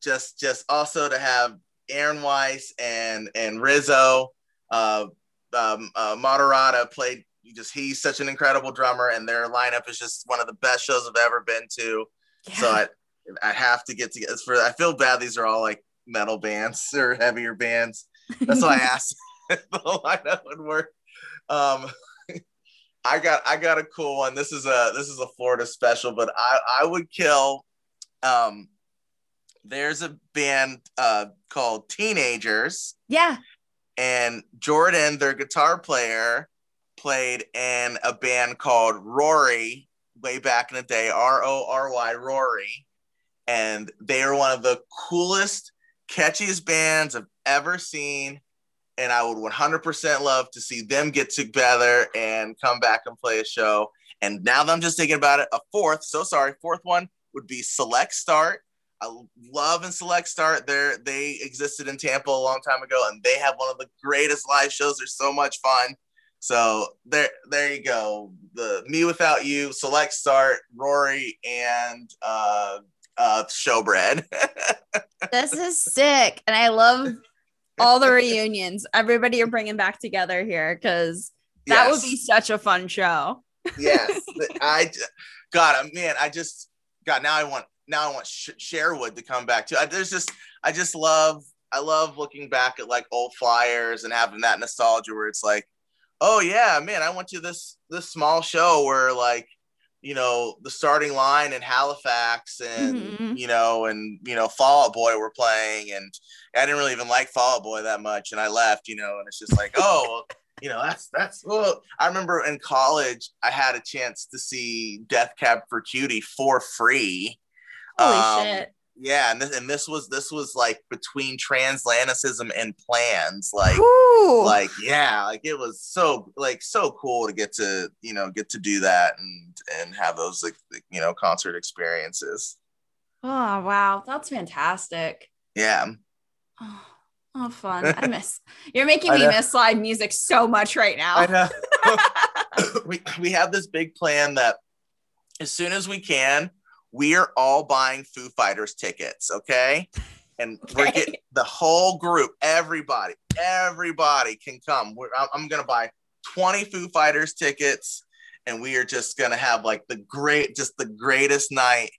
just just also to have Aaron Weiss and and Rizzo. Uh, um, uh, Moderata played. Just he's such an incredible drummer, and their lineup is just one of the best shows I've ever been to. So I I have to get to it's for. I feel bad. These are all like metal bands or heavier bands. That's why I asked if the lineup would work. Um, I got I got a cool one. This is a this is a Florida special, but I I would kill. Um, there's a band uh, called Teenagers, yeah. And Jordan, their guitar player, played in a band called Rory way back in the day. R O R Y Rory, and they are one of the coolest, catchiest bands I've ever seen and I would 100% love to see them get together and come back and play a show. And now that I'm just thinking about it, a fourth, so sorry, fourth one would be Select Start. Love and Select Start. There, they existed in Tampa a long time ago, and they have one of the greatest live shows. They're so much fun. So there, there you go. The Me Without You, Select Start, Rory, and uh, uh, Showbread. This is sick. And I love all the reunions. Everybody you're bringing back together here because that would be such a fun show. yes i god man i just god now i want now i want Sh- sherwood to come back too I, there's just i just love i love looking back at like old flyers and having that nostalgia where it's like oh yeah man i went to this this small show where like you know the starting line in halifax and Mhm. you know and you know fall out boy were playing and i didn't really even like fall out boy that much and i left you know and it's just like oh you know that's that's well i remember in college i had a chance to see death cab for cutie for free Holy Um, shit. Yeah, and this and this was this was like between transatlanticism and plans, like Ooh. like yeah, like it was so like so cool to get to you know get to do that and and have those like you know concert experiences. oh wow, that's fantastic. Yeah, Oh, oh, fun. I miss you're making me miss live music so much right now. I know. we we have this big plan that as soon as we can, we are all buying Foo Fighters tickets, okay? And we're Okay. getting the whole group, everybody, everybody can come. We're, I'm, I'm gonna buy 20 Foo Fighters tickets, and we are just gonna have like the great, just the greatest night.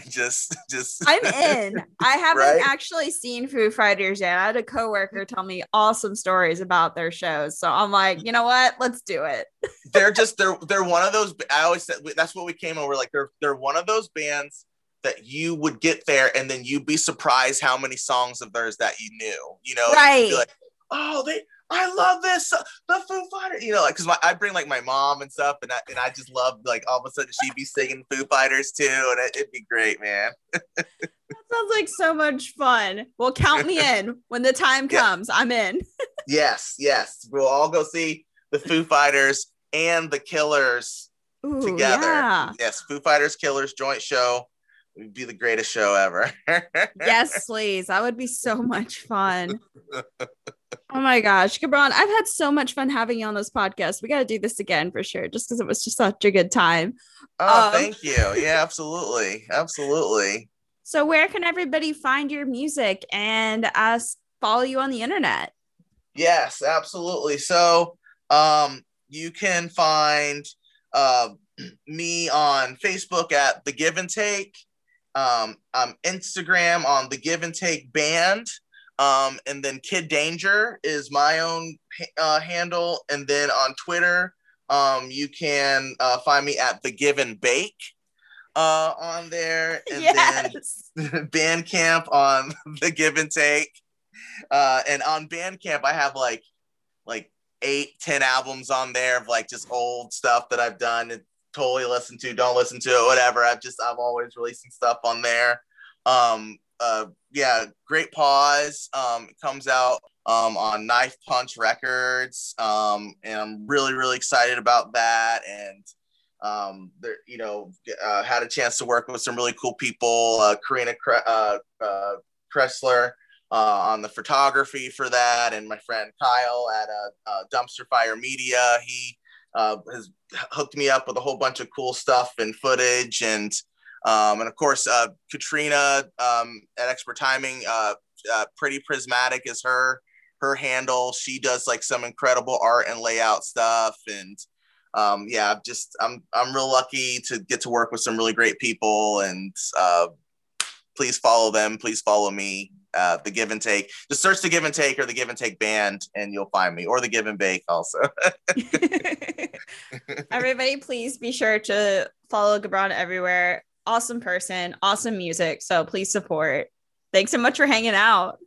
Just, just. I'm in. I haven't Right? actually seen Foo Fighters yet. I had a coworker tell me awesome stories about their shows. So I'm like, you know what? Let's do it. they're just they're they're one of those i always said that's what we came over like they're they're one of those bands that you would get there and then you'd be surprised how many songs of theirs that you knew you know Right. like, oh they i love this uh, the foo fighters you know like because i bring like my mom and stuff and I, and I just love like all of a sudden she'd be singing foo fighters too and it, it'd be great man That sounds like so much fun. Well, count me in when the time Yeah. comes. I'm in. yes yes we'll all go see the foo fighters and the killers Ooh, together. Yeah. Yes, Foo Fighters Killers joint show would be the greatest show ever. Yes, please. That would be so much fun. Oh my gosh, Gabron, I've had so much fun having you on this podcast. We got to do this again for sure, just because it was just such a good time. Oh, Um, thank you. Yeah, absolutely. Absolutely. So, where can everybody find your music and us follow you on the internet? Yes, absolutely. So, um, you can find uh, me on Facebook at The Give and Take, um, um, Instagram on The Give and Take Band, um, and then Kid Danger is my own uh, handle, and then on Twitter, um, you can uh, find me at The Give and Bake. Uh, on there, and then. Bandcamp on the give and take. Uh, and on Bandcamp, I have like like eight, ten albums on there of like just old stuff that I've done and totally listen to, don't listen to it, whatever. I've just I'm always releasing stuff on there. Um, uh, yeah, Great Pause. Um, it comes out um, on Knife Punch Records. Um, and I'm really, really excited about that. And um, there, you know, uh, had a chance to work with some really cool people. Uh, Karina uh, uh, Kressler uh, on the photography for that, and my friend Kyle at uh, uh, Dumpster Fire Media. He uh, has hooked me up with a whole bunch of cool stuff and footage, and um, and of course uh, Katrina um, at Expert Timing. Uh, uh, Pretty Prismatic is her her handle. She does like some incredible art and layout stuff, and um, yeah, I'm just I'm I'm real lucky to get to work with some really great people, and uh, please follow them. Please follow me. Uh, the Give and Take. Just search the Give and Take or the Give and Take band, and you'll find me, or the Give and Bake also. Everybody, please be sure to follow Gabron everywhere. Awesome person, awesome music. So please support. Thanks so much for hanging out.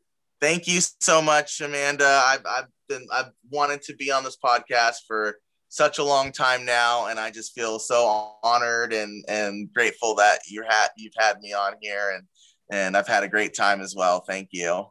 Thank you so much, Amanda. I've I've been I've wanted to be on this podcast for such a long time now, and I just feel so honored and and grateful that you had you've had me on here, and and I've had a great time as well. Thank you.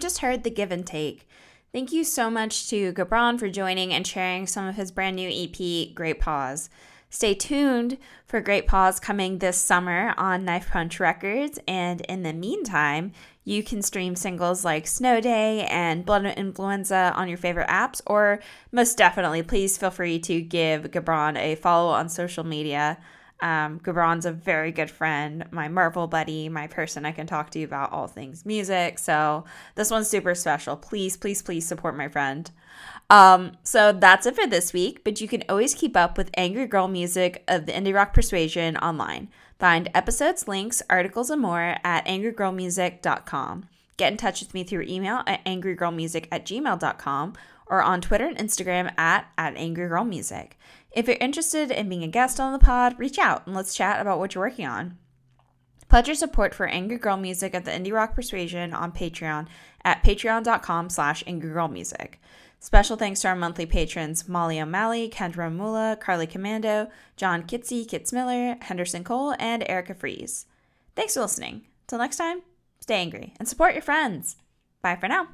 Just heard the give and take. Thank you so much to Gabron for joining and sharing some of his brand new EP, Great Pause. Stay tuned for Great Pause coming this summer on Knife Punch Records, and in the meantime, you can stream singles like Snow Day and Blood Influenza on your favorite apps, or most definitely, please feel free to give Gabron a follow on social media. Um, Gabron's a very good friend, my Marvel buddy, my person I can talk to you about all things music. So this one's super special. Please, please, please support my friend. Um, so that's it for this week, but you can always keep up with Angry Girl music of the Indie Rock Persuasion online. Find episodes, links, articles, and more at angrygirlmusic.com. Get in touch with me through email at angrygirlmusic at gmail.com or on Twitter and Instagram at, at angrygirlmusic. If you're interested in being a guest on the pod, reach out and let's chat about what you're working on. Pledge your support for Angry Girl Music at the Indie Rock Persuasion on Patreon at patreon.com slash angrygirlmusic. Special thanks to our monthly patrons Molly O'Malley, Kendra Mula, Carly Commando, John Kitsy, Kits Miller, Henderson Cole, and Erica Fries. Thanks for listening. Till next time, stay angry and support your friends. Bye for now.